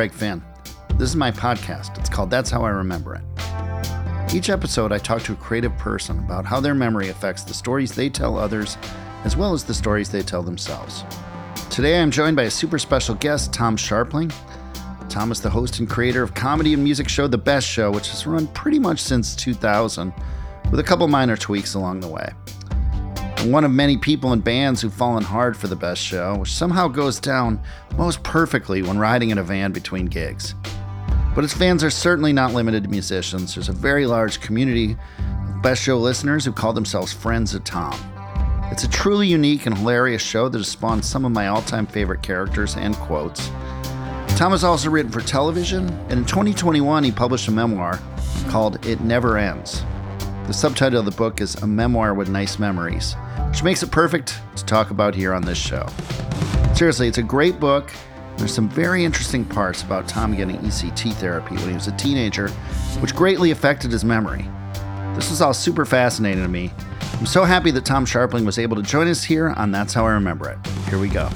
Craig Finn. This is my podcast. It's called That's How I Remember It. Each episode, I talk to a creative person about how their memory affects the stories they tell others, as well as the stories they tell themselves. Today, I'm joined by a super special guest, Tom Scharpling. Tom is the host and creator of comedy and music show The Best Show, which has run pretty much since 2000, with a couple minor tweaks along the way. And one of many people and bands who've fallen hard for The Best Show, which somehow goes down most perfectly when riding in a van between gigs. But its fans are certainly not limited to musicians. There's a very large community of Best Show listeners who call themselves Friends of Tom. It's a truly unique and hilarious show that has spawned some of my all time favorite characters and quotes. Tom has also written for television, and in 2021 he published a memoir called It Never Ends. The subtitle of the book is A Memoir with Nice Memories, which makes it perfect to talk about here on this show. Seriously, it's a great book. There's some very interesting parts about Tom getting ECT therapy when he was a teenager, which greatly affected his memory. This was all super fascinating to me. I'm so happy that Tom Scharpling was able to join us here on That's How I Remember It. Here we go.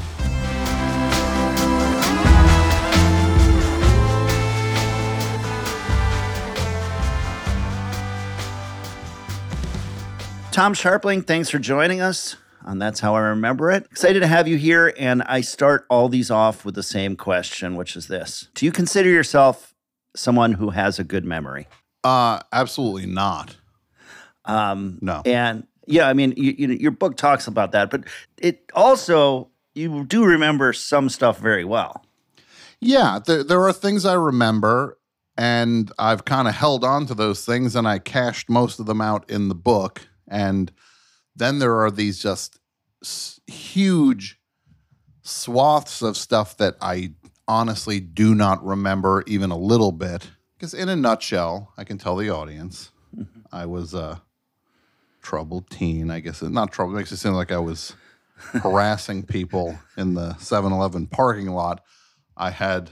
Tom Scharpling, thanks for joining us on That's How I Remember It. Excited to have you here. And I start all these off with the same question, which is this Do you consider yourself someone who has a good memory? Uh, absolutely not. Um, No. And yeah, I mean, you, you, your book talks about that, but it also, you do remember some stuff very well. Yeah, there, there are things I remember, and I've kind of held on to those things, and I cashed most of them out in the book. And then there are these just s- huge swaths of stuff that I honestly do not remember even a little bit. Because, in a nutshell, I can tell the audience mm-hmm. I was a troubled teen. I guess not trouble makes it seem like I was harassing people in the 7 Eleven parking lot. I had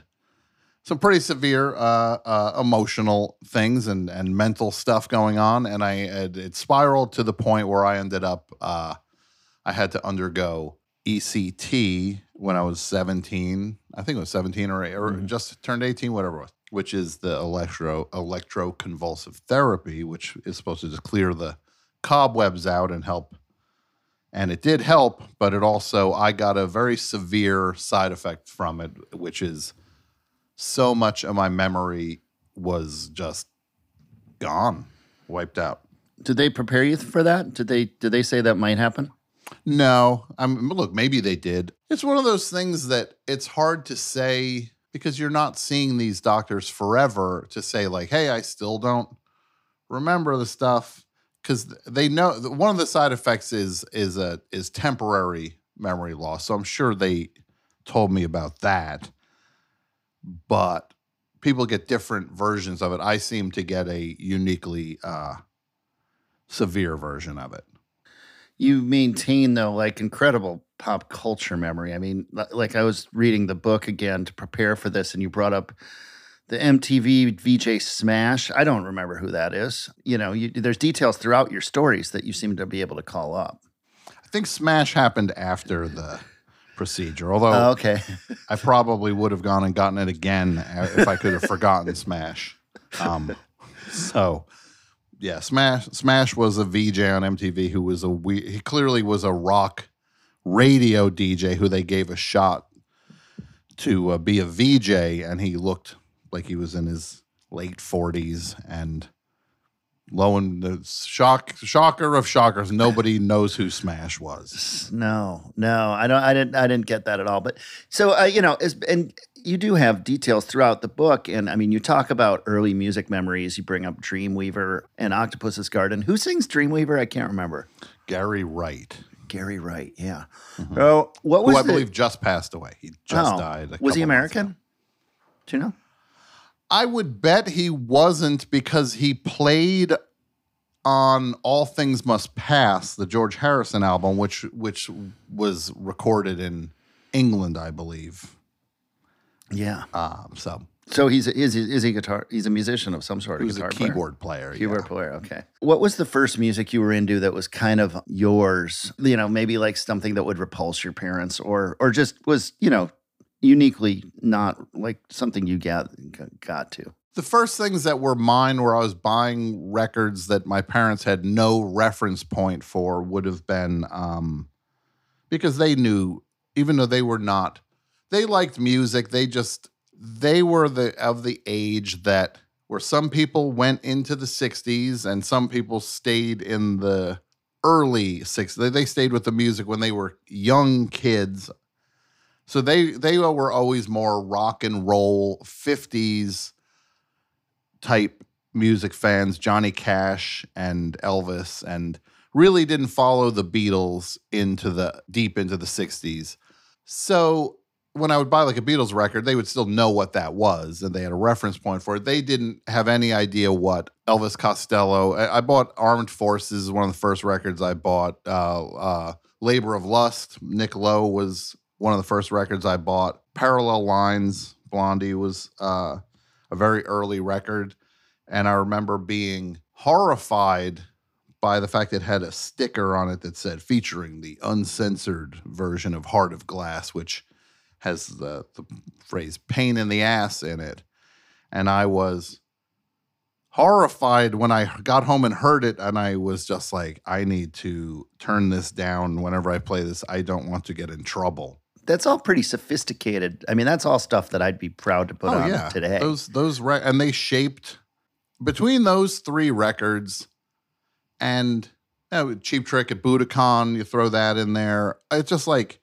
some pretty severe uh, uh, emotional things and, and mental stuff going on. And I had, it spiraled to the point where I ended up, uh, I had to undergo ECT when I was 17. I think it was 17 or, or just turned 18, whatever it was, which is the electro electroconvulsive therapy, which is supposed to just clear the cobwebs out and help. And it did help, but it also, I got a very severe side effect from it, which is so much of my memory was just gone, wiped out. Did they prepare you for that? Did they did they say that might happen? No, I'm look, maybe they did. It's one of those things that it's hard to say because you're not seeing these doctors forever to say like, "Hey, I still don't remember the stuff." Cuz they know one of the side effects is is a is temporary memory loss. So I'm sure they told me about that. But people get different versions of it. I seem to get a uniquely uh severe version of it. you maintain though like incredible pop culture memory. I mean, like I was reading the book again to prepare for this, and you brought up the MTV VJ Smash. I don't remember who that is. You know, you, there's details throughout your stories that you seem to be able to call up. I think Smash happened after the procedure, although Oh, okay, I probably would have gone and gotten it again uh, if I could have forgotten Smash. Um, so, yeah, Smash Smash was a VJ on MTV who was a we- he clearly was a rock radio DJ who they gave a shot to uh, be a VJ, and he looked like he was in his late forties and. Lo and the shock, shocker of shockers, nobody knows who Smash was. no, no, I don't. I didn't. I didn't get that at all. But so uh, you know, is and you do have details throughout the book, and I mean, you talk about early music memories. You bring up Dreamweaver and Octopus's Garden. Who sings Dreamweaver? I can't remember. Gary Wright, Gary Wright, yeah. Oh, what was who I the- believe just passed away. He just oh, died. was he. American? Do you know? I would bet he wasn't because he played on All Things Must Pass, the George Harrison album, which which was recorded in England, I believe. Yeah. Um, so So he's a, is he, is he a guitar? He's a musician of some sort. he was a guitar player? keyboard player. Keyboard yeah. player. Okay. What was the first music you were into that was kind of yours? You know, maybe like something that would repulse your parents, or or just was you know uniquely not like something you got got to? The first things that were mine where I was buying records that my parents had no reference point for would have been um, because they knew, even though they were not, they liked music. They just, they were the of the age that where some people went into the 60s and some people stayed in the early 60s. They, they stayed with the music when they were young kids. So they they were always more rock and roll 50s type music fans, Johnny Cash and Elvis, and really didn't follow the Beatles into the deep into the 60s. So when I would buy like a Beatles record, they would still know what that was and they had a reference point for it. They didn't have any idea what Elvis Costello. I, I bought Armed Forces, is one of the first records I bought. Uh, uh, Labour of Lust, Nick Lowe was one of the first records I bought. Parallel Lines, Blondie was uh, a very early record. And I remember being horrified by the fact it had a sticker on it that said featuring the uncensored version of Heart of Glass, which has the, the phrase pain in the ass in it. And I was horrified when I got home and heard it. And I was just like, I need to turn this down whenever I play this. I don't want to get in trouble. That's all pretty sophisticated. I mean, that's all stuff that I'd be proud to put oh, on yeah. today. Those, those, re- and they shaped between those three records and you know, Cheap Trick at Budokan, you throw that in there. It's just like,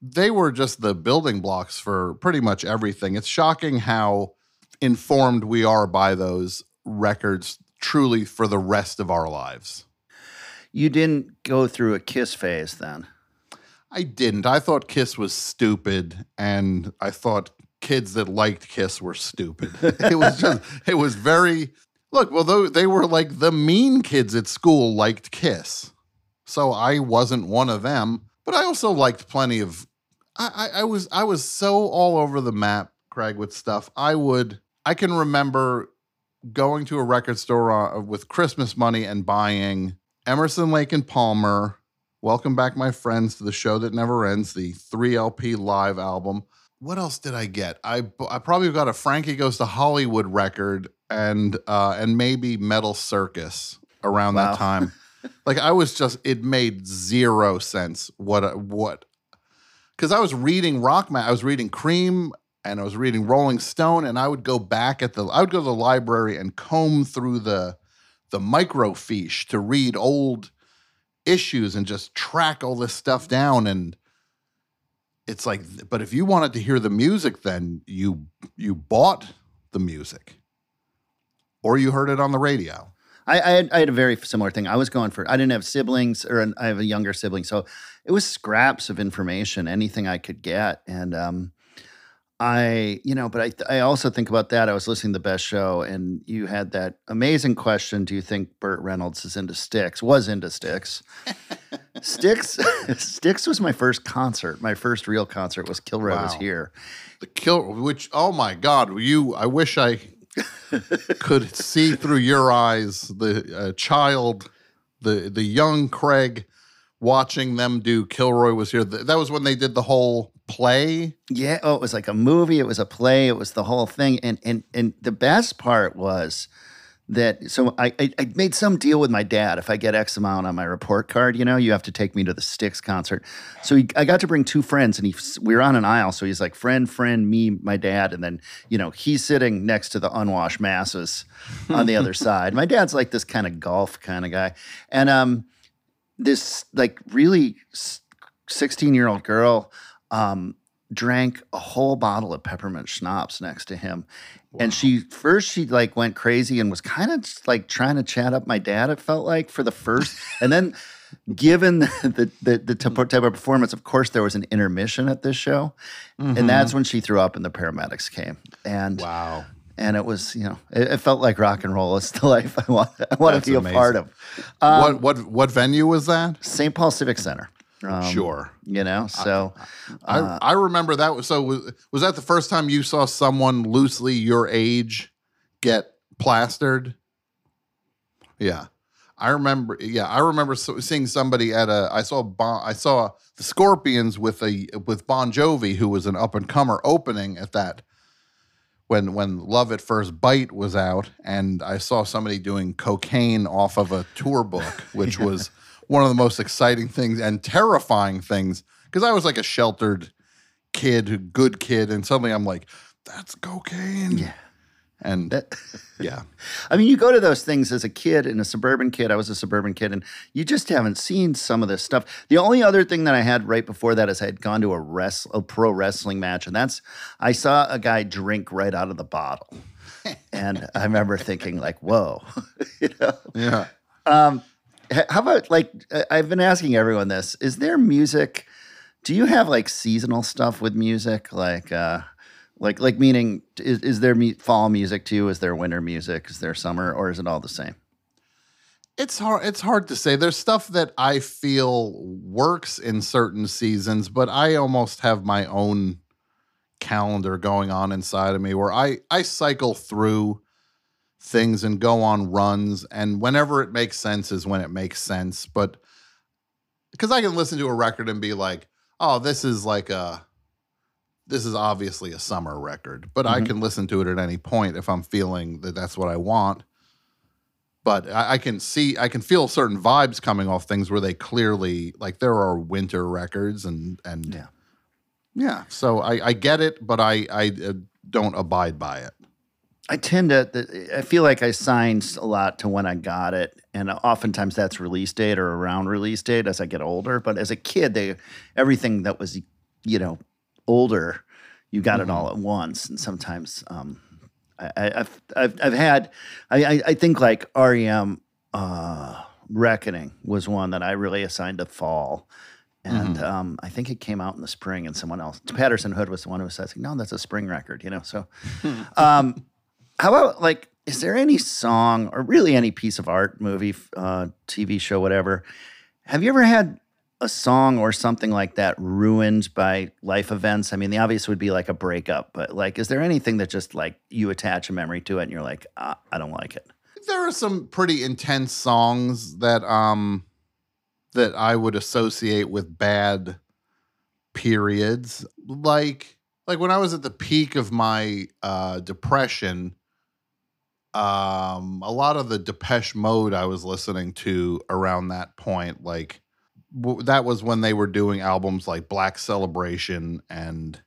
they were just the building blocks for pretty much everything. It's shocking how informed we are by those records truly for the rest of our lives. You didn't go through a Kiss phase then? I didn't. I thought Kiss was stupid, and I thought kids that liked Kiss were stupid. it was just, it was very, look, well, they were like the mean kids at school liked Kiss. So I wasn't one of them, but I also liked plenty of I, I, was I was so all over the map, Craig, with stuff. I would I can remember going to a record store uh, with Christmas money and buying Emerson, Lake and Palmer. Welcome back, my friends, to the show that never ends. The three LP live album. What else did I get? I I probably got a Frankie Goes to Hollywood record and uh, and maybe Metal Circus around wow. that time. like I was just it made zero sense what what because I was reading Rock I was reading Creem and I was reading Rolling Stone, and I would go back at the I would go to the library and comb through the the microfiche to read old issues and just track all this stuff down and it's like but if you wanted to hear the music then you you bought the music or you heard it on the radio I, I, had, I had a very similar thing. I was going for, I didn't have siblings or an, I have a younger sibling. So it was scraps of information, anything I could get. And um, I, you know, but I, I also think about that. I was listening to the best show and you had that amazing question. Do you think Burt Reynolds is into Styx? Was into Styx. Styx, Styx was my first concert. My first real concert was Kilroy wow. was here. The kill, which, oh my God, you, I wish I could see through your eyes the uh, child, the the young Craig watching them do Kilroy was here. That was when they did the whole play. Yeah, oh, it was like a movie. It was a play. It was the whole thing. And and and the best part was that so I, I, I made some deal with my dad. If I get X amount on my report card, you know, you have to take me to the Styx concert. So he, I got to bring two friends, and he we were on an aisle. So he's like friend, friend, me, my dad, and then you know he's sitting next to the unwashed masses on the other side. My dad's like this kind of golf kind of guy, and um, this like really sixteen year old girl um drank a whole bottle of peppermint schnapps next to him. Wow. And she first she like went crazy and was kind of like trying to chat up my dad. It felt like for the first, and then given the the, the type of performance, of course there was an intermission at this show, mm-hmm. and that's when she threw up and the paramedics came. And wow. And it was, you know, it, it felt like rock and roll. It's the life I want. I want to be amazing. a part of. Um, what what what venue was that? St. Paul Civic Center. Um, sure. You know, so I, uh, I, remember that. Was, so was, was that the first time you saw someone loosely your age get plastered? Yeah. I remember, yeah, I remember seeing somebody at a. I saw bon, I saw the Scorpions with a with Bon Jovi, who was an up and comer, opening at that when when Love at First Bite was out, and I saw somebody doing cocaine off of a tour book, which was one of the most exciting things and terrifying things because I was like a sheltered kid, good kid, and suddenly I'm like, that's cocaine. Yeah. And That, yeah, I mean, you go to those things as a kid and a suburban kid. I was a suburban kid, and you just haven't seen some of this stuff. The only other thing that I had right before that is I had gone to a wrest, a pro wrestling match, and that's I saw a guy drink right out of the bottle, and I remember thinking like, "Whoa," you know. yeah. Um, how about like I- I've been asking everyone this: Is there music? Do you have like seasonal stuff with music, like uh, like like meaning is, is there fall music too? Is there winter music? Is there summer, or is it all the same? It's hard. It's hard to say. There's stuff that I feel works in certain seasons, but I almost have my own calendar going on inside of me where I I cycle through things and go on runs, and whenever it makes sense is when it makes sense. But because I can listen to a record and be like, oh, this is like a this is obviously a summer record, but I Mhm. can listen to it at any point if I'm feeling that that's what I want but I, I can see I can feel certain vibes coming off things where they clearly like there are winter records and and Yeah. yeah. So I, I get it, but I I uh, don't abide by it. I tend to. I feel like I signed a lot to when I got it, and oftentimes that's release date or around release date as I get older. But as a kid, they everything that was you know older, you got it all at once, and sometimes um, I, I, I've, I've I've had I, I think like REM uh, Reckoning was one that I really assigned to fall. And um, I think it came out in the spring, and someone else, Patterson Hood, was the one who says, "No, that's a spring record," you know. So, um, how about like, is there any song or really any piece of art, movie, uh, TV show, whatever? Have you ever had a song or something like that ruined by life events? I mean, the obvious would be like a breakup, but like, is there anything that just like you attach a memory to it and you're like, ah, I don't like it? There are some pretty intense songs that um that I would associate with bad periods. Like like when I was at the peak of my uh depression, um a lot of the Depeche Mode I was listening to around that point, like w- that was when they were doing albums like Black Celebration and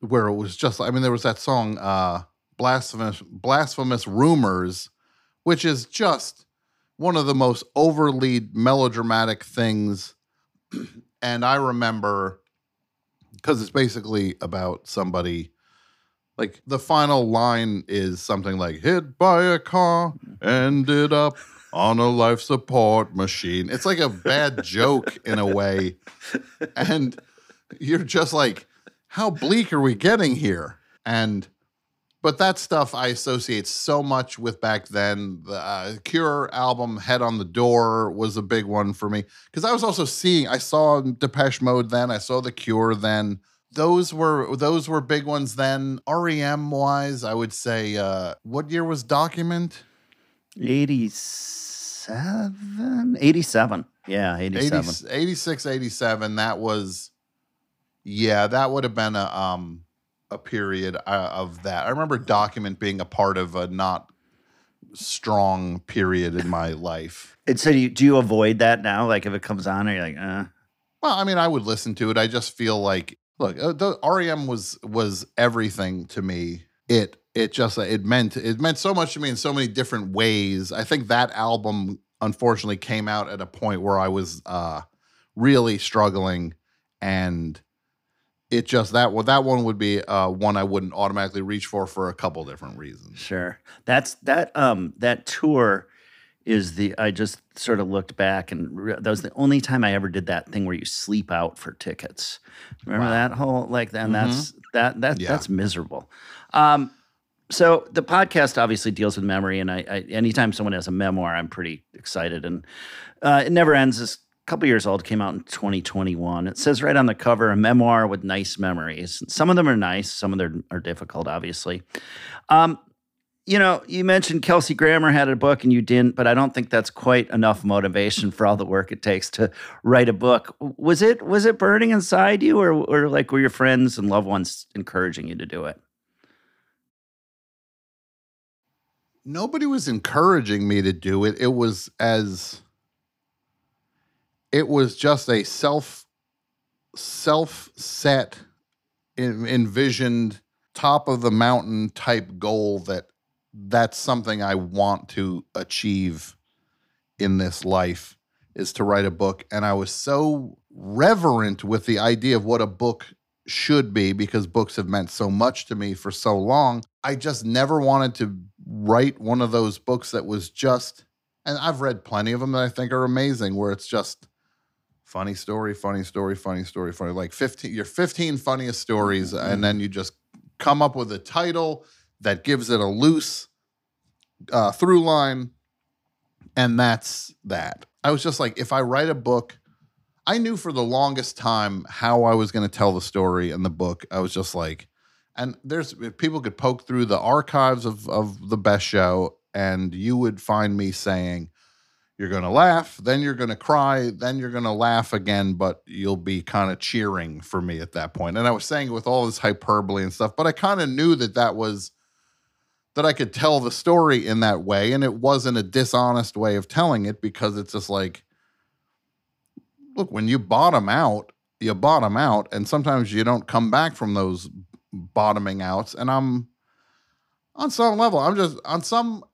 where it was just I mean there was that song uh blasphemous blasphemous rumors which is just one of the most overly melodramatic things. And I remember cuz it's basically about somebody like the final line is something like hit by a car ended up on a life support machine it's like a bad joke in a way and you're just like how bleak are we getting here and but that stuff I associate so much with back then. The uh, Cure album, Head on the Door, was a big one for me because I was also seeing. I saw Depeche Mode then. I saw The Cure then. Those were those were big ones then. REM wise, I would say. Uh, what year was Document? 87? 87. Yeah, 87. 80, 86, 87. That was, yeah, that would have been a um a period uh, of that. I remember Document being a part of a not strong period in my life. And so do you, do you avoid that now? Like if it comes on, are you like, uh, Well, I mean, I would listen to it. I just feel like, look, uh, the REM was was everything to me. It it just it meant it meant so much to me in so many different ways. I think that album unfortunately came out at a point where I was uh really struggling and it just that well, that one would be uh one I wouldn't automatically reach for for a couple different reasons. Sure. That's that um that tour is the I just sort of looked back and re- that was the only time I ever did that thing where you sleep out for tickets. Remember Wow. that whole like and that's that that Yeah. that's miserable. Um so the podcast obviously deals with memory and I, I anytime someone has a memoir I'm pretty excited and uh, it never ends this couple years old came out in 2021 it says right on the cover a memoir with nice memories some of them are nice some of them are difficult obviously um, you know, you mentioned Kelsey Grammer had a book and you didn't, but I don't think that's quite enough motivation for all the work it takes to write a book. Was it was it burning inside you, or or like were your friends and loved ones encouraging you to do it? Nobody was encouraging me to do it. It was as it was just a self self set envisioned top of the mountain type goal that that's something I want to achieve in this life is to write a book. And I was so reverent with the idea of what a book should be because books have meant so much to me for so long. I just never wanted to write one of those books that was just, and I've read plenty of them that I think are amazing, where it's just funny story, funny story, funny story, funny, like 15, your 15 funniest stories. Mm-hmm. And then you just come up with a title that gives it a loose uh, through line, and that's that. I was just like, if I write a book, I knew for the longest time how I was going to tell the story in the book. I was just like, and there's if people could poke through the archives of of the best show, and you would find me saying, "You're going to laugh, then you're going to cry, then you're going to laugh again, but you'll be kind of cheering for me at that point." And I was saying it with all this hyperbole and stuff, but I kind of knew that that was that I could tell the story in that way. And it wasn't a dishonest way of telling it because it's just like, look, when you bottom out, you bottom out. And sometimes you don't come back from those bottoming outs. And I'm on some level, I'm just on some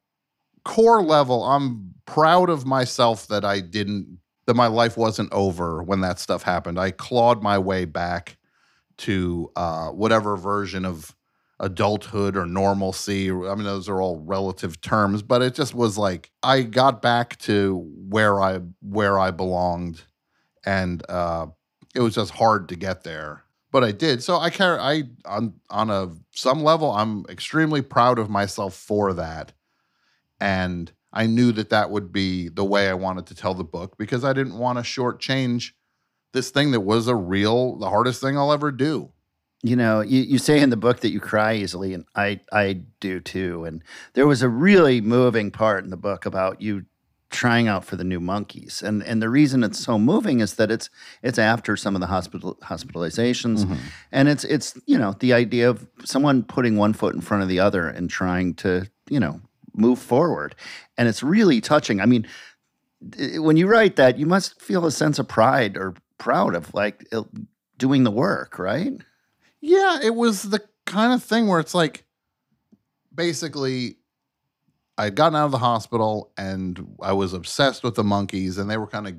core level, I'm proud of myself that I didn't, that my life wasn't over when that stuff happened. I clawed my way back to uh, whatever version of adulthood or normalcy. I mean, those are all relative terms, but it just was like I got back to where I where I belonged, and uh, it was just hard to get there. But I did. So I care. I on on a some level, I'm extremely proud of myself for that, and I knew that that would be the way I wanted to tell the book because I didn't want to shortchange this thing that was a real the hardest thing I'll ever do you know, you, you say in the book that you cry easily, and I I do too. And there was a really moving part in the book about you trying out for the new Monkees. and and the reason it's so moving is that it's it's after some of the hospital hospitalizations, mm-hmm. and it's it's you know the idea of someone putting one foot in front of the other and trying to you know move forward, and it's really touching. I mean, when you write that, you must feel a sense of pride or proud of like doing the work, right? Yeah, it was the kind of thing where it's like basically I had gotten out of the hospital and I was obsessed with the Monkees, and they were kind of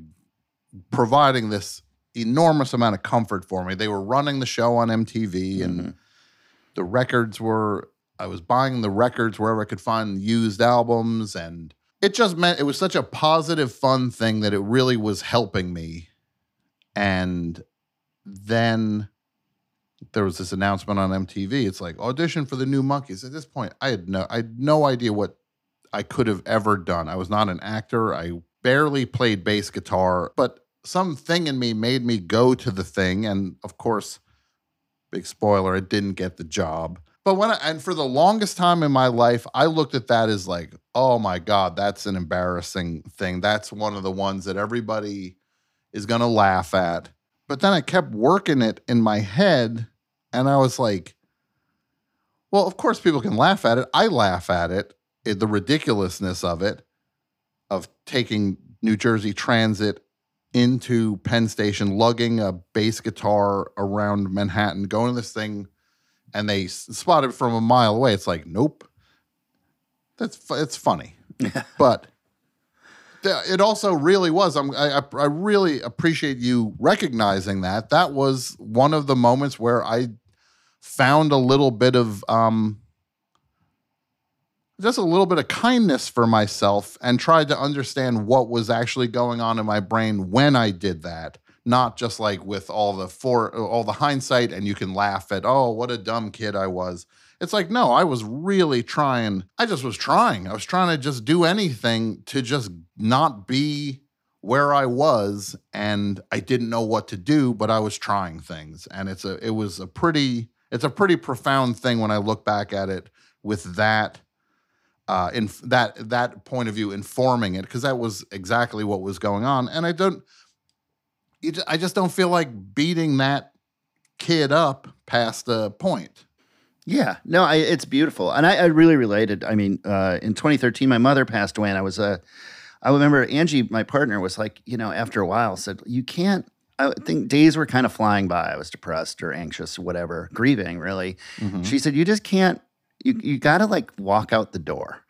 providing this enormous amount of comfort for me. They were running the show on MTV, and mm-hmm. the records were, I was buying the records wherever I could find used albums. And it just meant it was such a positive, fun thing that it really was helping me. And then there was this announcement on MTV. It's like audition for the new Monkees. At this point, I had no I had no idea what I could have ever done. I was not an actor. I barely played bass guitar, but something in me made me go to the thing. And of course, big spoiler, I didn't get the job. But when I, and for the longest time in my life, I looked at that as like, oh my God, that's an embarrassing thing. That's one of the ones that everybody is going to laugh at. But then I kept working it in my head and I was like, well, of course people can laugh at it. I laugh at it, the ridiculousness of it, of taking New Jersey Transit into Penn Station, lugging a bass guitar around Manhattan, going to this thing, and they spot it from a mile away. It's like, nope. That's it's funny, but it also really was. I'm, I, I really appreciate you recognizing that. That was one of the moments where I found a little bit of um, just a little bit of kindness for myself and tried to understand what was actually going on in my brain when I did that. Not just like with all the for all the hindsight, and you can laugh at, oh, what a dumb kid I was. It's like, no, I was really trying. I just was trying. I was trying to just do anything to just not be where I was and I didn't know what to do, but I was trying things. And it's a it was a pretty it's a pretty profound thing when I look back at it with that uh, in that that point of view informing it because that was exactly what was going on, and I don't, you ju- I just don't feel like beating that kid up past a point. Yeah, no, I, it's beautiful, and I, I really related. I mean, uh, in 2013, my mother passed away, and I was Uh, I remember Angie, my partner, was like, you know, after a while, said, "You can't." I think days were kind of flying by. I was depressed or anxious, or whatever, grieving. Really, mm-hmm. she said, "You just can't. You you got to like walk out the door."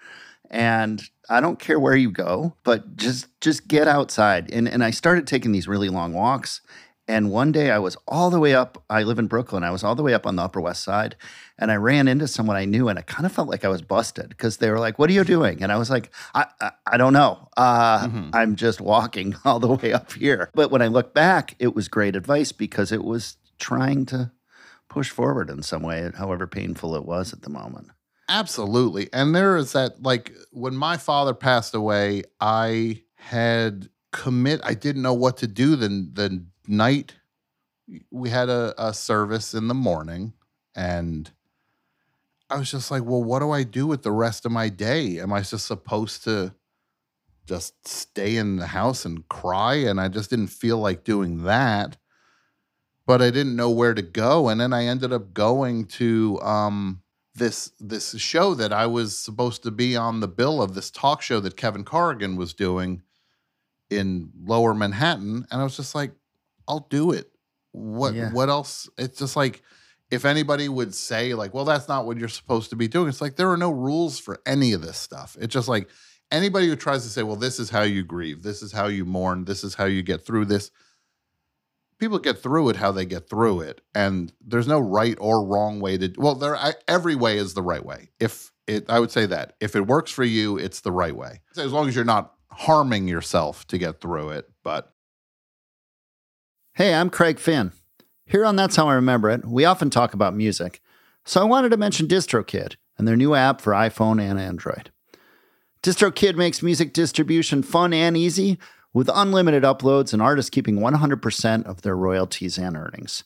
And I don't care where you go, but just just get outside. And and I started taking these really long walks. And one day I was all the way up. I live in Brooklyn. I was all the way up on the Upper West Side, and I ran into someone I knew, and I kind of felt like I was busted because they were like, "What are you doing?" And I was like, "I I, I don't know. Uh, I'm just walking all the way up here." But when I look back, it was great advice because it was trying to push forward in some way, however painful it was at the moment. Absolutely. And there is that like when my father passed away, I had commit I didn't know what to do the the night we had a, a service in the morning and I was just like, well, what do I do with the rest of my day? Am I just supposed to just stay in the house and cry? And I just didn't feel like doing that. But I didn't know where to go. And then I ended up going to um this this show that I was supposed to be on the bill of this talk show that Kevin Corrigan was doing in Lower Manhattan, and I was just like, I'll do it. What Yeah. what else? It's just like if anybody would say like, well, that's not what you're supposed to be doing. It's like there are no rules for any of this stuff. It's just like anybody who tries to say, well, this is how you grieve, this is how you mourn, this is how you get through this. People get through it how they get through it, and there's no right or wrong way to. Well, there I, every way is the right way. If it, I would say that if it works for you, it's the right way. As long as you're not harming yourself to get through it. But Hey, I'm Craig Finn. Here on That's How I Remember It, we often talk about music, so I wanted to mention DistroKid and their new app for iPhone and Android. DistroKid makes music distribution fun and easy with unlimited uploads and artists keeping 100% of their royalties and earnings.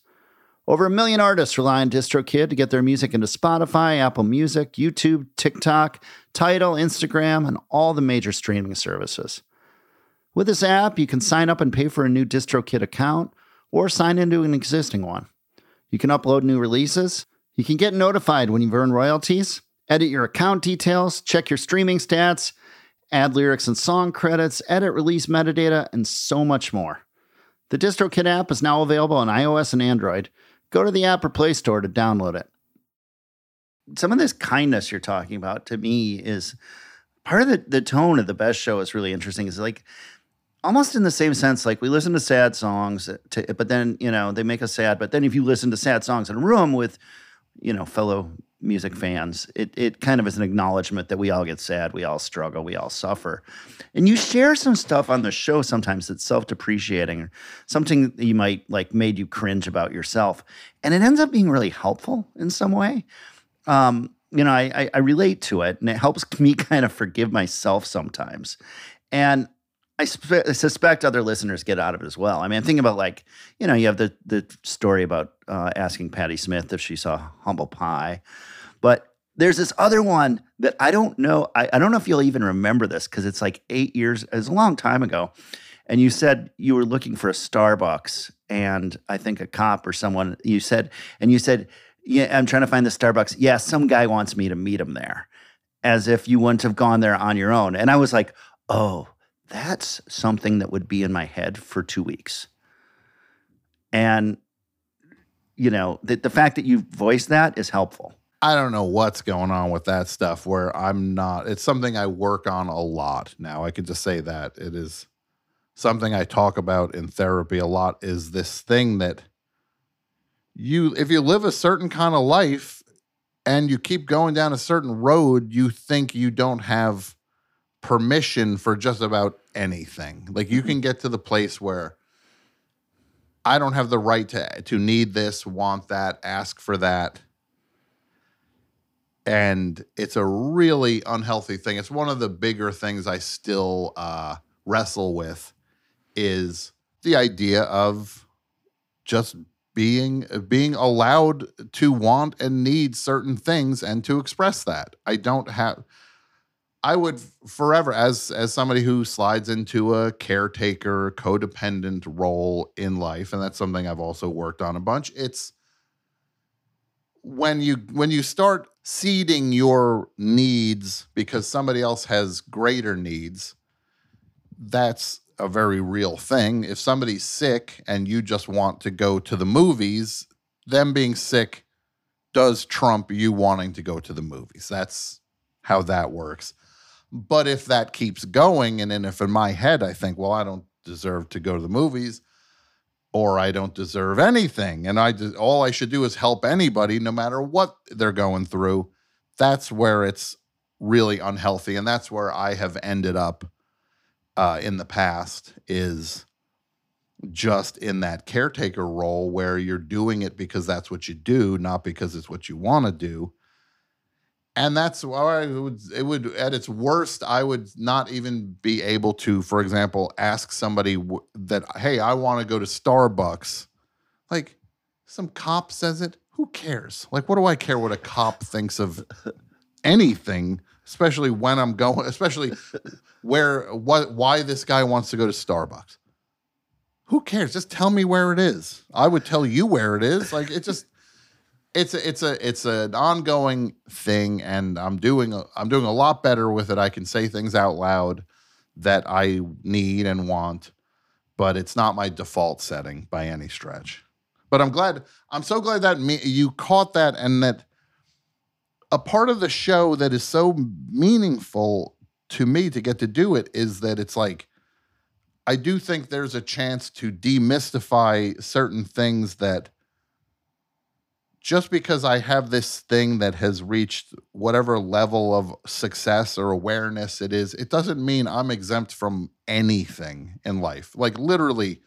Over a million artists rely on DistroKid to get their music into Spotify, Apple Music, YouTube, TikTok, Tidal, Instagram, and all the major streaming services. With this app, you can sign up and pay for a new DistroKid account or sign into an existing one. You can upload new releases. You can get notified when you've earned royalties, edit your account details, check your streaming stats, add lyrics and song credits, edit release metadata, and so much more. The DistroKid app is now available on iOS and Android. Go to the App or Play Store to download it. Some of this kindness you're talking about to me is part of the, the tone of the best show is really interesting. Is like almost in the same sense like we listen to sad songs to, but then you know they make us sad. But then if you listen to sad songs in a room with you know fellow music fans it, it kind of is an acknowledgement that we all get sad we all struggle we all suffer. And you share some stuff on the show sometimes that's self-depreciating or something that you might like made you cringe about yourself. And it ends up being really helpful in some way. Um, you know I, I, I relate to it and it helps me kind of forgive myself sometimes. And I spe- suspect other listeners get out of it as well. I mean, I'm thinking about like, you know, you have the the story about uh, asking Patti Smith if she saw Humble Pie, but there's this other one that I don't know. I, I don't know if you'll even remember this because it's like eight years. It's a long time ago, and you said you were looking for a Starbucks, and I think a cop or someone you said, and you said, yeah, I'm trying to find the Starbucks. Yeah, some guy wants me to meet him there, as if you wouldn't have gone there on your own. And I was like, oh that's something that would be in my head for two weeks. And, you know, the, the fact that you've voiced that is helpful. I don't know what's going on with that stuff where I'm not, it's something I work on a lot now. I can just say that it is something I talk about in therapy a lot is this thing that you, if you live a certain kind of life and you keep going down a certain road, you think you don't have permission for just about anything. Like you can get to the place where I don't have the right to to need this, want that, ask for that. And it's a really unhealthy thing. It's one of the bigger things I still uh, wrestle with is the idea of just being being allowed to want and need certain things and to express that. I don't have I would forever, as as somebody who slides into a caretaker, codependent role in life, and that's something I've also worked on a bunch. It's when you when you start ceding your needs because somebody else has greater needs, that's a very real thing. If somebody's sick and you just want to go to the movies, them being sick does trump you wanting to go to the movies. That's how that works. But if that keeps going, and then if in my head I think, well, I don't deserve to go to the movies, or I don't deserve anything, and I just, all I should do is help anybody, no matter what they're going through, that's where it's really unhealthy, and that's where I have ended up uh, in the past is just in that caretaker role where you're doing it because that's what you do, not because it's what you want to do and that's why it would, it would at its worst i would not even be able to for example ask somebody w- that hey i want to go to starbucks. Like some cop says it who cares? Like what do i care what a cop thinks of anything especially when i'm going especially where what why this guy wants to go to starbucks? Who cares? Just tell me where it is. I would tell you where it is. Like it just it's a, it's a it's an ongoing thing and i'm doing a, i'm doing a lot better with it. I can say things out loud that i need and want but it's not my default setting by any stretch. But i'm glad i'm so glad that me, you caught that and that a part of the show that is so meaningful to me to get to do it is that it's like i do think there's a chance to demystify certain things that just because I have this thing that has reached whatever level of success or awareness it is, it doesn't mean I'm exempt from anything in life. Like literally,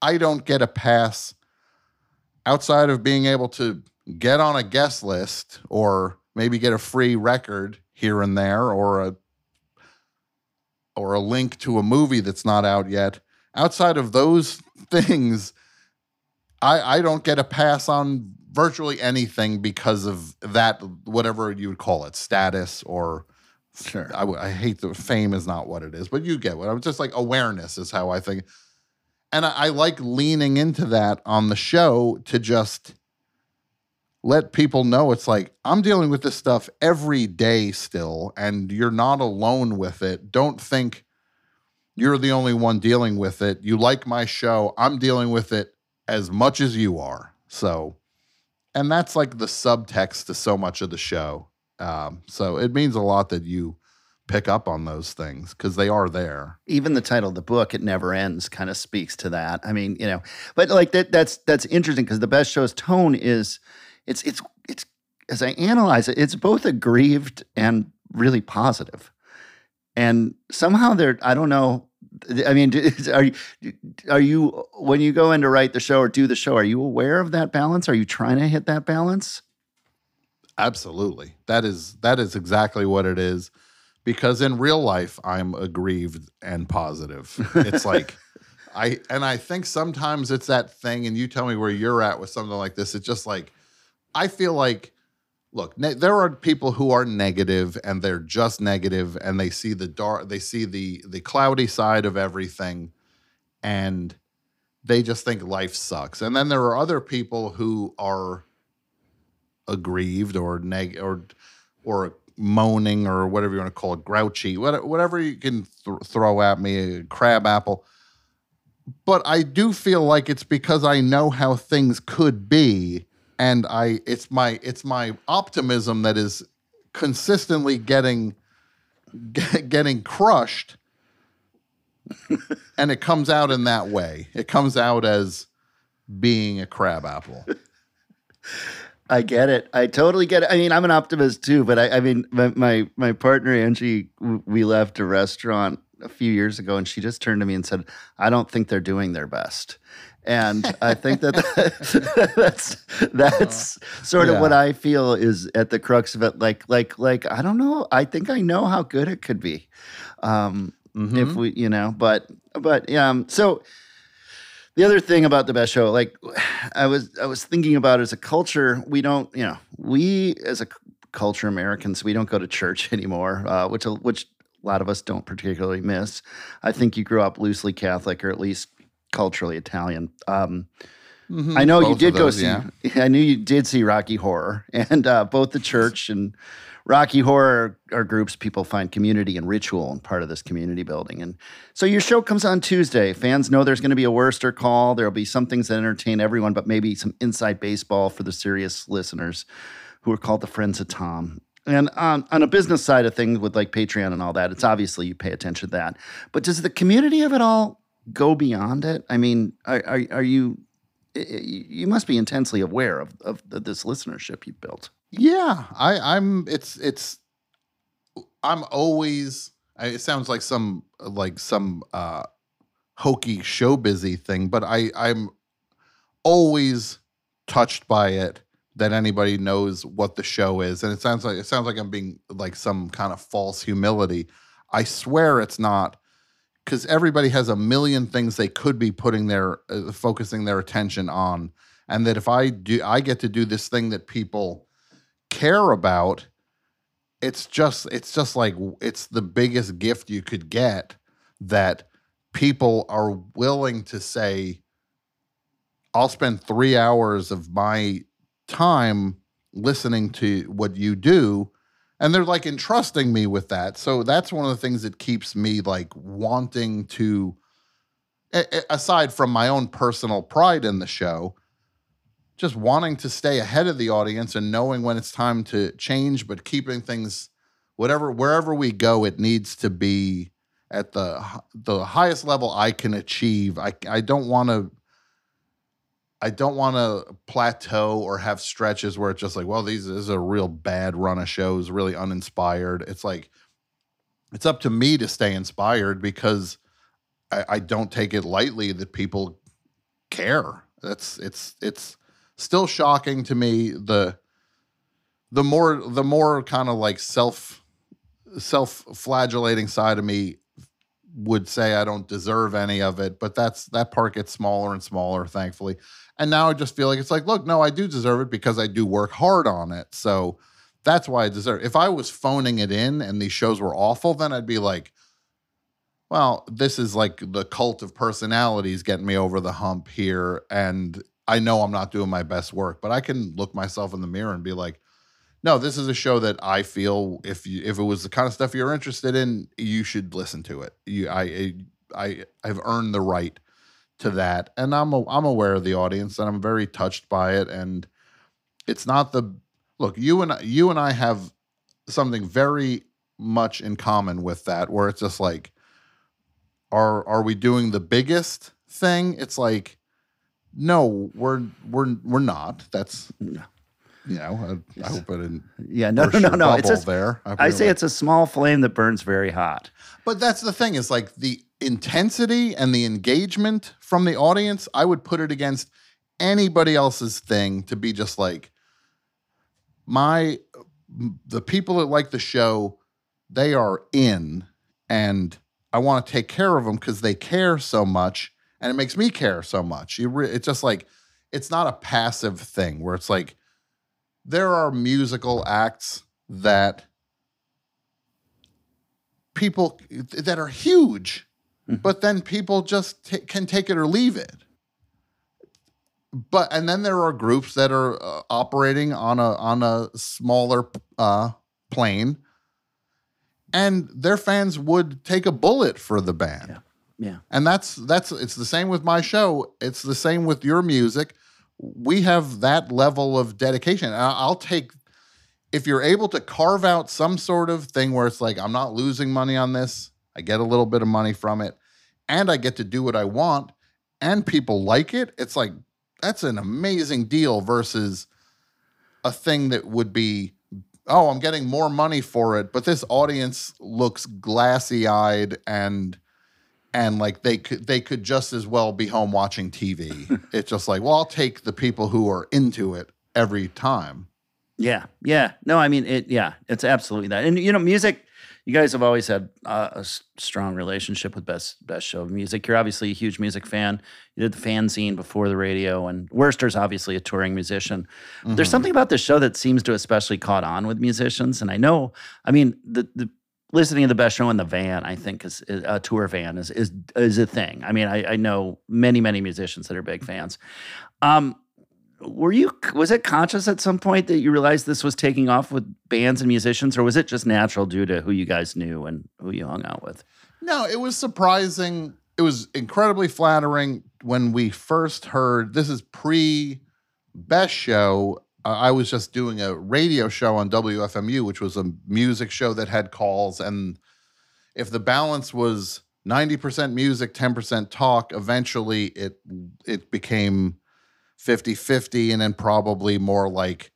I don't get a pass outside of being able to get on a guest list or maybe get a free record here and there or a or a link to a movie that's not out yet. Outside of those things, I, I don't get a pass on virtually anything because of that, whatever you would call it, status or. Sure. I, I hate the fame is not what it is, but you get what I'm just like awareness is how I think. And I, I like leaning into that on the show to just let people know it's like I'm dealing with this stuff every day still, and you're not alone with it. Don't think you're the only one dealing with it. You like my show. I'm dealing with it as much as you are. So and that's like the subtext to so much of the show. Um, so it means a lot that you pick up on those things because they are there. Even the title of the book, "It Never Ends," kind of speaks to that. I mean, you know, but like that, that's that's interesting because the best show's tone is, it's it's it's as I analyze it, it's both aggrieved and really positive, and somehow they're I don't know I mean, are you are you when you go in to write the show or do the show? Are you aware of that balance? Are you trying to hit that balance? Absolutely. That is that is exactly what it is. Because in real life, I'm aggrieved and positive. It's like I and I think sometimes it's that thing, and you tell me where you're at with something like this. It's just like I feel like look ne- there are people who are negative and they're just negative and they see the dark they see the the cloudy side of everything and they just think life sucks. And then there are other people who are aggrieved or neg or or moaning or whatever you want to call it grouchy whatever you can th- throw at me a crab apple. But i do feel like it's because i know how things could be and I it's my it's my optimism that is consistently getting get, getting crushed and it comes out in that way. It comes out as being a crab apple. I get it. I totally get it. I mean, I'm an optimist too, but I, I mean, my, my, my partner Angie, we left a restaurant a few years ago, and she just turned to me and said, "I don't think they're doing their best." And I think that that's that's sort of yeah. what I feel is at the crux of it. Like, like, like I don't know. I think I know how good it could be, um, mm-hmm. if we, you know. But, but yeah. Um, so the other thing about the best show, like I was, I was thinking about as a culture, we don't, you know, we as a culture Americans, we don't go to church anymore, uh, which which a lot of us don't particularly miss. I think you grew up loosely Catholic or at least culturally Italian. Um, Mhm, I know you both of did those, go see. yeah. I knew you did see Rocky Horror, and uh, both the church and Rocky Horror are groups people find community and ritual and part of this community building. And so your show comes on Tuesday. Fans know there's going to be a Wurster call. There'll be some things that entertain everyone, but maybe some inside baseball for the serious listeners who are called the Friends of Tom. And on, on a business side of things with like Patreon and all that, it's obviously you pay attention to that. But does the community of it all go beyond it? I mean, are, are, are you you must be intensely aware of, of this listenership you've built. Yeah, I, I'm. It's it's. I'm always. It sounds like some like some uh, hokey show busy thing, but I I'm always touched by it that anybody knows what the show is, and it sounds like it sounds like I'm being like some kind of false humility. I swear it's not because everybody has a million things they could be putting their uh, focusing their attention on and that if i do i get to do this thing that people care about it's just it's just like it's the biggest gift you could get that people are willing to say i'll spend 3 hours of my time listening to what you do and they're like entrusting me with that. So that's one of the things that keeps me like wanting to aside from my own personal pride in the show just wanting to stay ahead of the audience and knowing when it's time to change but keeping things whatever wherever we go it needs to be at the the highest level I can achieve. I I don't want to I don't want to plateau or have stretches where it's just like, well, these this is a real bad run of shows, really uninspired. It's like it's up to me to stay inspired because I, I don't take it lightly that people care. That's it's it's still shocking to me the the more the more kind of like self self flagellating side of me would say I don't deserve any of it, but that's that part gets smaller and smaller, thankfully. And now I just feel like it's like, look, no, I do deserve it because I do work hard on it. So that's why I deserve. It. If I was phoning it in and these shows were awful, then I'd be like, well, this is like the cult of personalities getting me over the hump here, and I know I'm not doing my best work, but I can look myself in the mirror and be like, no, this is a show that I feel if you if it was the kind of stuff you're interested in, you should listen to it. You, I, I, I've earned the right to that, and I'm a, I'm aware of the audience, and I'm very touched by it. And it's not the look you and I- you and I have something very much in common with that, where it's just like, are are we doing the biggest thing? It's like, no, we're we're we're not. That's. You know, I, I hope I didn't Yeah, no, no, no, no. It's a, there. I say really- it's a small flame that burns very hot. But that's the thing is like the intensity and the engagement from the audience, I would put it against anybody else's thing to be just like my the people that like the show, they are in and I want to take care of them cuz they care so much and it makes me care so much. Re- it's just like it's not a passive thing where it's like there are musical acts that people that are huge, Mhm. but then people just ta- can take it or leave it. But and then there are groups that are uh, operating on a on a smaller uh, plane, and their fans would take a bullet for the band. Yeah. Yeah. And that's that's it's the same with my show. It's the same with your music. We have that level of dedication. I'll take if you're able to carve out some sort of thing where it's like I'm not losing money on this. I get a little bit of money from it and I get to do what I want and people like it. It's like that's an amazing deal versus a thing that would be oh, I'm getting more money for it, but this audience looks glassy-eyed and and like they could they could just as well be home watching TV. it's just like, well, I'll take the people who are into it every time. Yeah, yeah. No, I mean it. Yeah, it's absolutely that. And you know, music. You guys have always had uh, a strong relationship with best best show of music. You're obviously a huge music fan. You did the fanzine before the radio, and Wurster's obviously a touring musician. There's Mhm. something about this show that seems to especially caught on with musicians. And I know, I mean, the the listening to the best show in the van, I think, is, is a tour van is is is a thing. I mean, I, I know many many musicians that are big fans. Um, were you was it conscious at some point that you realized this was taking off with bands and musicians, or was it just natural due to who you guys knew and who you hung out with? No, it was surprising. It was incredibly flattering when we first heard. This is pre best show. I was just doing a radio show on WFMU, which was a music show that had calls. And if the balance was 90% music, 10% talk, eventually it it became 50-50 and then probably more like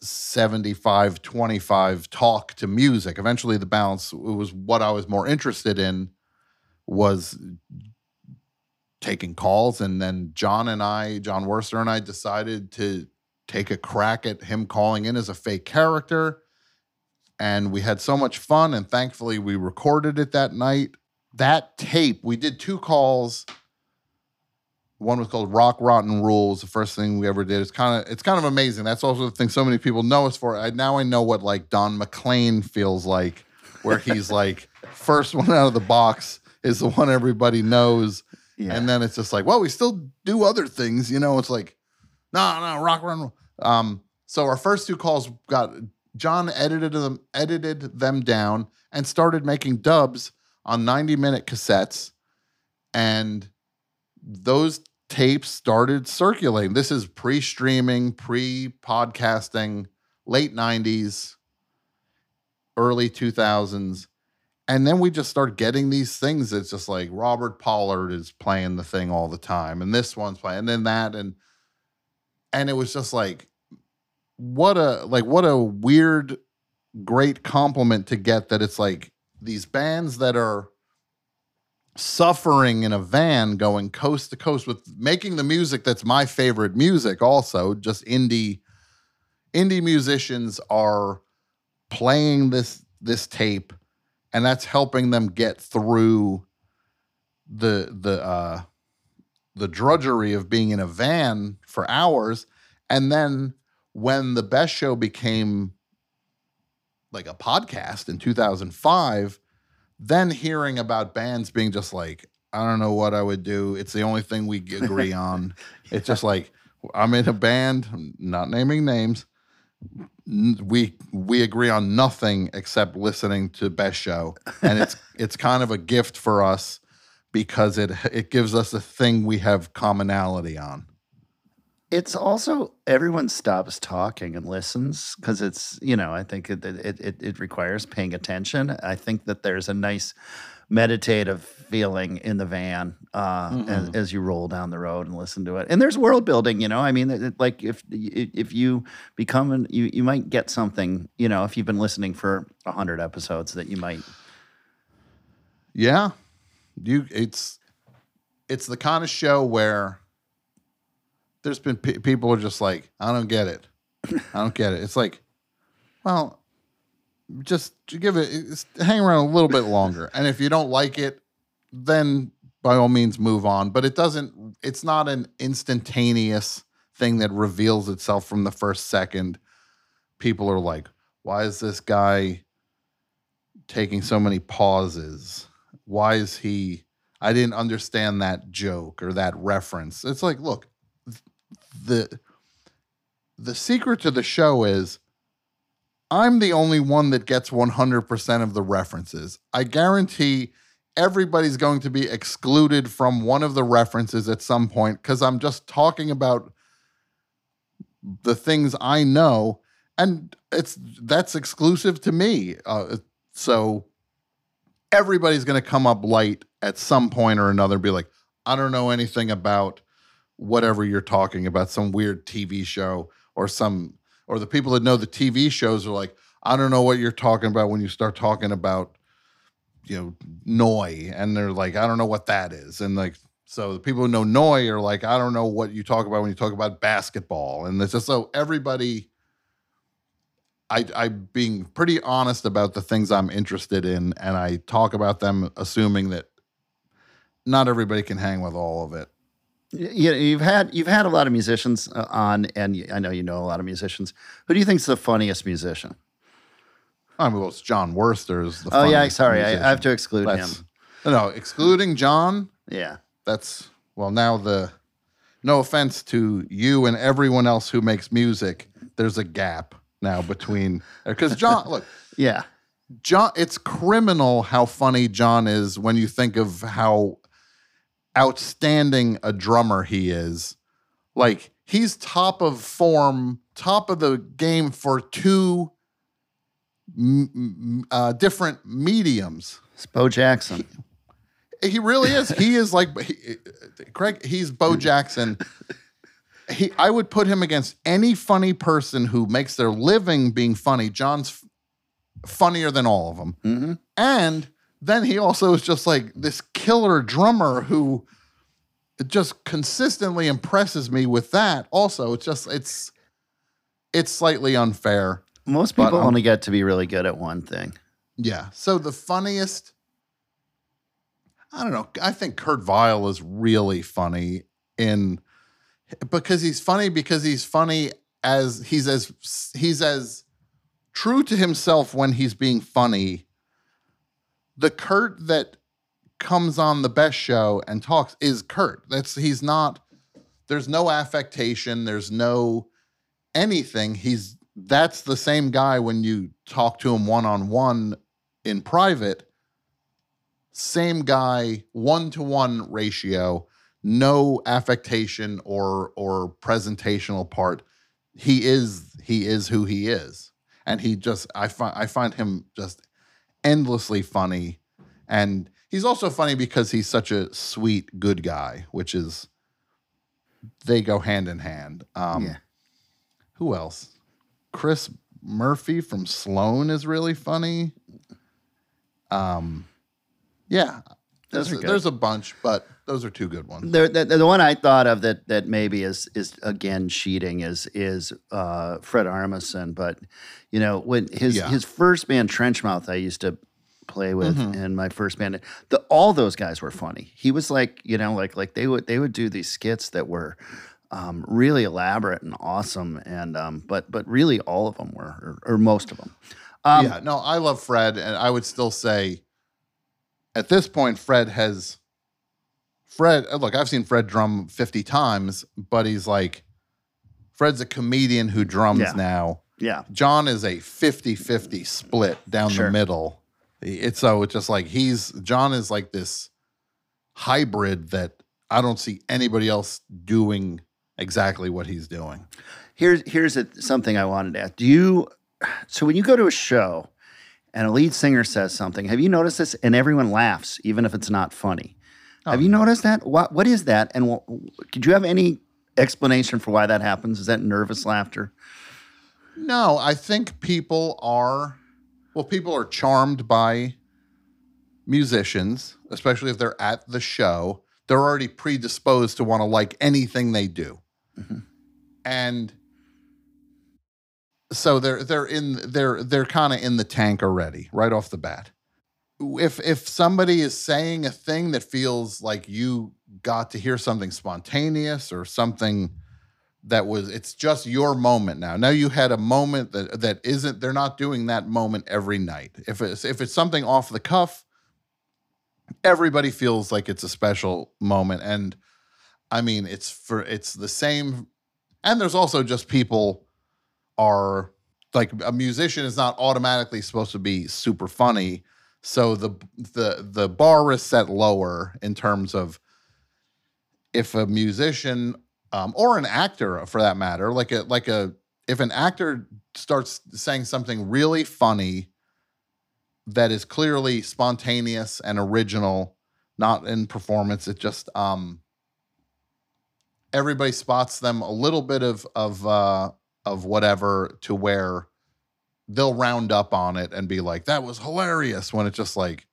75 25 talk to music. Eventually the balance was what I was more interested in was taking calls and then John and I, John Wurster and I decided to take a crack at him calling in as a fake character. And we had so much fun, and thankfully we recorded it that night. That tape, we did two calls. One was called Rock Rotten Rules. The first thing we ever did. It's kind of it's kind of amazing. That's also the thing so many people know us for. I, now I know what like Don McLean feels like, where he's like first one out of the box is the one everybody knows, Yeah. and then it's just like, well, we still do other things. You know, it's like, no, no, rock run. Um, so our first two calls got John edited them, edited them down, and started making dubs on 90 minute cassettes. And those tapes started circulating. This is pre-streaming, pre-podcasting, late 90s, early 2000s. And then we just start getting these things. It's just like Robert Pollard is playing the thing all the time, and this one's playing, and then that, and and it was just like, what a like what a weird, great compliment to get that it's like these bands that are suffering in a van going coast to coast with making the music that's my favorite music also just indie indie musicians are playing this this tape and that's helping them get through the the uh the drudgery of being in a van for hours. And then when the best show became like a podcast in 2005 then hearing about bands being just like i don't know what i would do. It's the only thing we agree on. It's just like i'm in a band I'm not naming names. We we agree on nothing except listening to best show. And it's it's kind of a gift for us because it it gives us a thing we have commonality on It's also everyone stops talking and listens because it's you know I think it, it it it requires paying attention. I think that there's a nice meditative feeling in the van uh, as, as you roll down the road and listen to it. And there's world building, you know. I mean, it, it- like if if you become an, you you might get something, you know, if you've been listening for a hundred episodes that you might. Yeah, you. It's it's the kind of show where there's been pe- people are just like, I don't get it. I don't get it. It's like, well, just give it, hang around a little bit longer, and if you don't like it, then by all means move on. But it doesn't. It's not an instantaneous thing that reveals itself from the first second. People are like, why is this guy taking so many pauses? Why is he? I didn't understand that joke or that reference. It's like, look, the the secret to the show is I'm the only one that gets 100% of the references. I guarantee everybody's going to be excluded from one of the references at some point because I'm just talking about the things I know, and it's that's exclusive to me. Uh, so everybody's going to come up light at some point or another and be like, I don't know anything about whatever you're talking about, some weird TV show or some, or the people that know the TV shows are like, I don't know what you're talking about when you start talking about, you know, Noi. And they're like, I don't know what that is. And like, so the people who know Noi are like, I don't know what you talk about when you talk about basketball. And it's just so everybody, I, I'm being pretty honest about the things I'm interested in, and I talk about them assuming that not everybody can hang with all of it. You, you've had you've had a lot of musicians uh, on, and I know you know a lot of musicians. Who do you think's the funniest musician? I mean, well, it's John Wurster's. The Oh yeah, sorry, musician. I have to exclude That's- him. No, excluding John, Yeah. that's well now the no offense to you and everyone else who makes music there's a gap now between because john look Yeah. john it's criminal how funny john is when you think of how outstanding a drummer he is like he's top of form top of the game for two m- uh, different mediums It's Bo Jackson. he really is. He is like he, Craig. He's Bo Jackson. He, I would put him against any funny person who makes their living being funny. John's f- funnier than all of them, Mhm. and then he also is just like this killer drummer who just consistently impresses me with that. Also, it's just it's it's slightly unfair. Most people um, only get to be really good at one thing. Yeah. So the funniest, I don't know. I think Kurt Vile is really funny in because he's funny because he's funny as he's as he's as true to himself when he's being funny. The Kurt that comes on the best show and talks is Kurt. That's he's not. There's no affectation. There's no anything. He's that's the same guy when you talk to him one on one in private. Same guy, one to one ratio, no affectation or or presentational part. He is he is who he is, and he just I find I find him just endlessly funny, and he's also funny because he's such a sweet good guy, which is they go hand in hand. Um, Yeah. Who else? Chris Murphy from Sloan is really funny. Um, yeah, there's, there's a bunch, but those are two good ones. The, the, the one I thought of that that maybe is is again cheating is is uh, Fred Armisen, but you know when his Yeah. his first band Trenchmouth I used to play with Mhm. in my first band, the all those guys were funny. He was like you know like like they would they would do these skits that were. Um, really elaborate and awesome, and um, but but really all of them were, or, or most of them. Um, yeah, no, I love Fred, and I would still say, at this point, Fred has. Fred, uh, look, I've seen Fred drum fifty times, but he's like, Fred's a comedian who drums Yeah. now. yeah, John is a 50-50 split down Sure. the middle. It's so it's just like he's John is like this hybrid that I don't see anybody else doing exactly what he's doing. Here's here's a, something I wanted to ask. Do you so when you go to a show and a lead singer says something, have you noticed this? And everyone laughs, even if it's not funny. Have Oh. you noticed that? What what is that? And what, did you have any explanation for why that happens? Is that nervous laughter? No, I think people are well, people are charmed by musicians, especially if they're at the show. They're already predisposed to want to like anything they do. Mhm. And so they're they're in they're they're kind of in the tank already right off the bat. If if somebody is saying a thing that feels like you got to hear something spontaneous or something that was it's just your moment now. Now you had a moment that that isn't they're not doing that moment every night. If it's if it's something off the cuff, everybody feels like it's a special moment and I mean it's for it's the same and there's also just people are like a musician is not automatically supposed to be super funny. So the the the bar is set lower in terms of if a musician um, or an actor for that matter, like a like a if an actor starts saying something really funny that is clearly spontaneous and original, not in performance, it just um everybody spots them a little bit of of uh of whatever to where they'll round up on it and be like, that was hilarious when it's just like,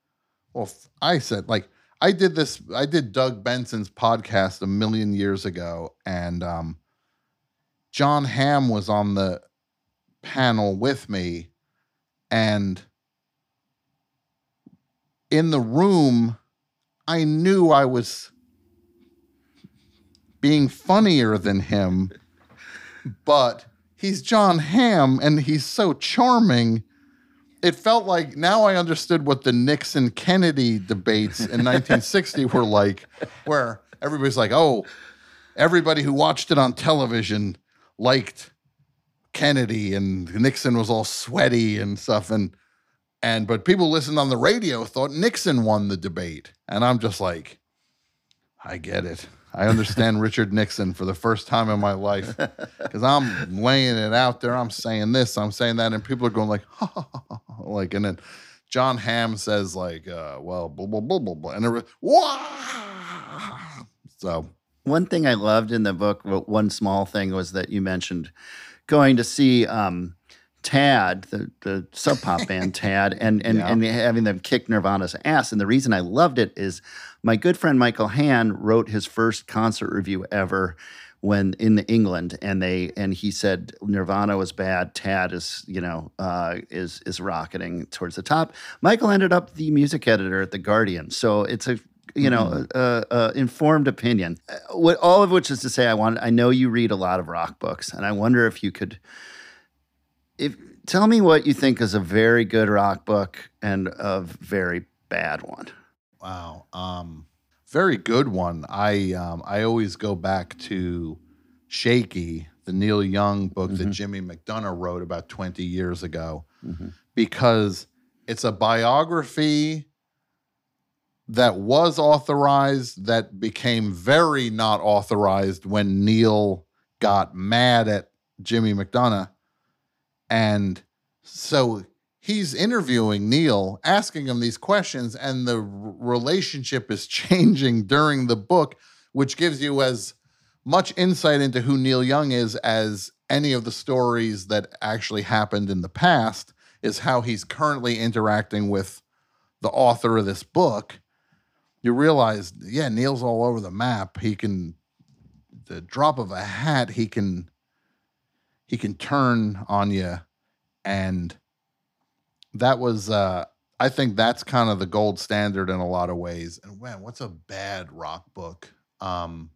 well, I said like I did this. I did Doug Benson's podcast a million years ago, and um, Jon Hamm was on the panel with me, and in the room, I knew I was being funnier than him, but he's Jon Hamm, and he's so charming. it felt like now I understood what the Nixon Kennedy debates in 1960 were like, where everybody's like, oh, everybody who watched it on television liked Kennedy and Nixon was all sweaty and stuff. And and but people listened on the radio thought Nixon won the debate. And I'm just like, I get it. I understand Richard Nixon for the first time in my life because I'm laying it out there. I'm saying this, I'm saying that, and people are going like, ha, ha, ha, ha, like, and then Jon Hamm says like, uh, well, blah blah blah blah blah, and it wow. So One thing I loved in the book, one small thing was that you mentioned going to see um, Tad, the, the sub pop band Tad, and and, Yeah. and having them kick Nirvana's ass. And the reason I loved it is my good friend Michael Hann wrote his first concert review ever when in England, and they and he said Nirvana was bad. Tad is you know uh, is is rocketing towards the top. Michael ended up the music editor at the Guardian, so it's a you know uh, uh, informed opinion. Uh, What all of which is to say, I want I know you read a lot of rock books, and I wonder if you could if tell me what you think is a very good rock book and a very bad one. Wow. Um, very good one. I um, I always go back to Shaky, the Neil Young book that Jimmy McDonough wrote about 20 years ago, because it's a biography that was authorized that became very not authorized when Neil got mad at Jimmy McDonough. And so he's interviewing Neil, asking him these questions, and the relationship is changing during the book, which gives you as much insight into who Neil Young is as any of the stories that actually happened in the past, is how he's currently interacting with the author of this book. You realize, yeah, Neil's all over the map. He can, the drop of a hat, he can, he can turn on you, and that was uh I think that's kind of the gold standard in a lot of ways. And man, what's a bad rock book? Um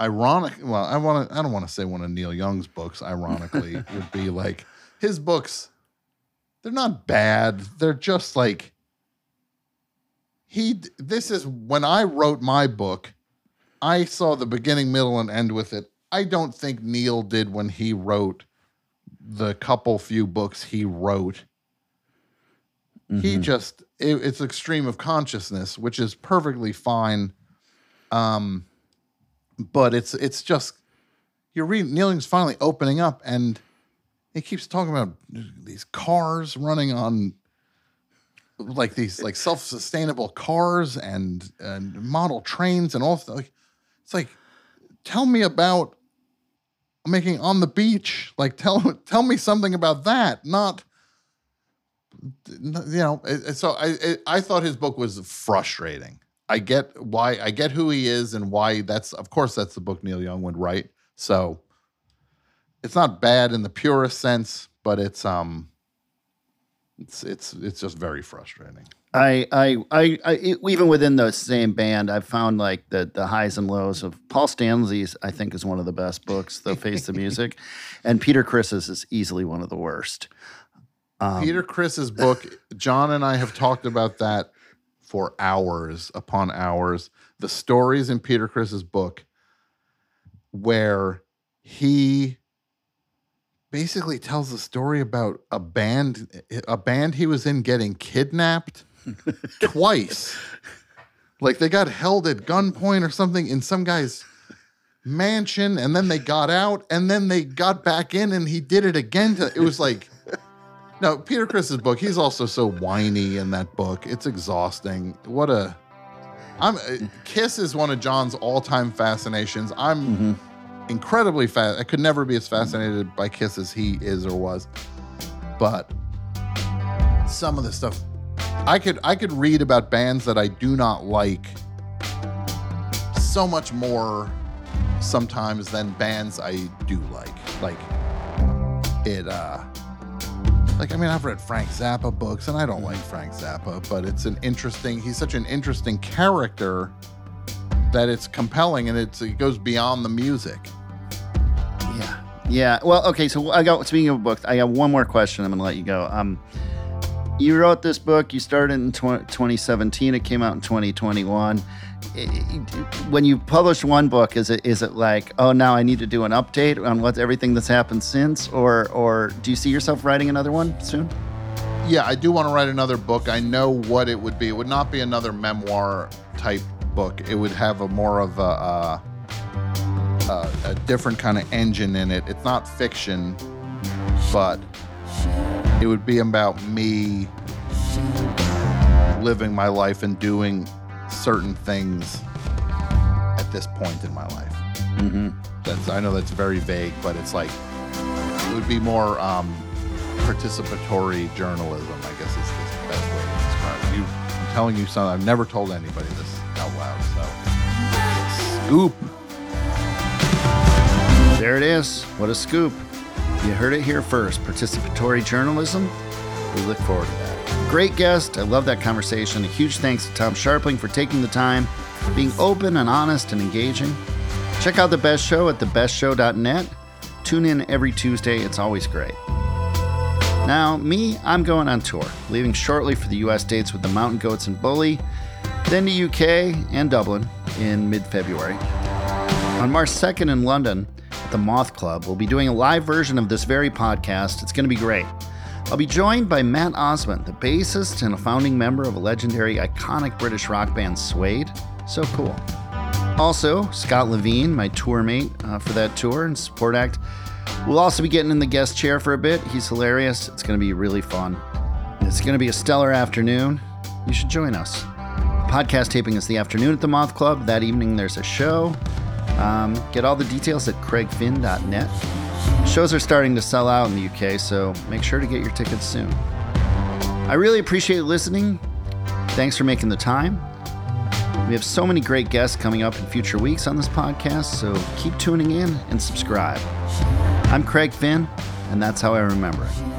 ironic well, I want to I don't want to say one of Neil Young's books ironically would be like his books they're not bad. They're just like he this is when I wrote my book, I saw the beginning, middle and end with it. I don't think Neil did when he wrote the couple few books he wrote. He just it, it's extreme of consciousness, which is perfectly fine. Um, but it's it's just you're reading Neil finally opening up, and he keeps talking about these cars running on like these like self-sustainable cars and and model trains and all th- like it's like tell me about making on the beach. Like tell tell me something about that not you know so i i thought his book was frustrating. I get why i get who he is and why that's of course that's the book neil young would write. So it's not bad in the purest sense but it's um it's it's it's just very frustrating I, I, I, I, e- even within the same band, I've found like the the highs and lows of Paul Stanley's. I think is one of the best books, The Face of Music, and Peter Criss's is easily one of the worst. Um, Peter Criss's book, John and I have talked about that for hours upon hours. The stories in Peter Criss's book where he basically tells a story about a band a band he was in getting kidnapped twice. Like they got held at gunpoint or something in some guy's mansion and then they got out and then they got back in and he did it again to, it was like no, Peter Criss's book, he's also so whiny in that book. It's exhausting. What a I'm uh, Kiss is one of John's all-time fascinations. I'm incredibly fast. I could never be as fascinated by Kiss as he is or was. But some of the stuff I could I could read about bands that I do not like so much more sometimes than bands I do like. Like it uh like I mean I've read Frank Zappa books and I don't like Frank Zappa, but it's an interesting he's such an interesting character that it's compelling and it's it goes beyond the music. yeah, Yeah. Well, okay. So I got speaking of books, I got one more question. I'm going to let you go. Um, you wrote this book. You started in tw- 2017. It came out in 2021. When you publish one book, is it is it like, oh, now I need to do an update on what everything that's happened since, or or do you see yourself writing another one soon? Yeah, I do want to write another book. I know what it would be. It would not be another memoir type book. It would have a more of a, a, a different kind of engine in it. It's not fiction, but it would be about me living my life and doing certain things at this point in my life. Mm-hmm. That's I know that's very vague, but it's like it would be more um, participatory journalism. I guess is the best way to describe it. You, I'm telling you something. I've never told anybody this out loud. So scoop. There it is. What a scoop. You heard it here first. Participatory journalism. We look forward to that. Great guest. I love that conversation. A huge thanks to Tom Scharpling for taking the time, being open and honest and engaging. Check out The Best Show at thebestshow.net. Tune in every Tuesday. It's always great. Now, me, I'm going on tour, leaving shortly for the US dates with the Mountain Goats and Bully, then to UK and Dublin in mid February. On March 2nd in London, the Moth Club. We'll be doing a live version of this very podcast. It's going to be great. I'll be joined by Mat Osman, the bassist and a founding member of a legendary, iconic British rock band, Suede. So cool. Also, Scott Levine, my tour mate uh, for that tour and support act, will also be getting in the guest chair for a bit. He's hilarious. It's going to be really fun. It's going to be a stellar afternoon. You should join us. Podcast taping is the afternoon at the Moth Club. That evening, there's a show. Um, get all the details at craigfinn.net. Shows are starting to sell out in the UK, so make sure to get your tickets soon. I really appreciate listening. Thanks for making the time. We have so many great guests coming up in future weeks on this podcast, so keep tuning in and subscribe. I'm Craig Finn, and that's how I remember it.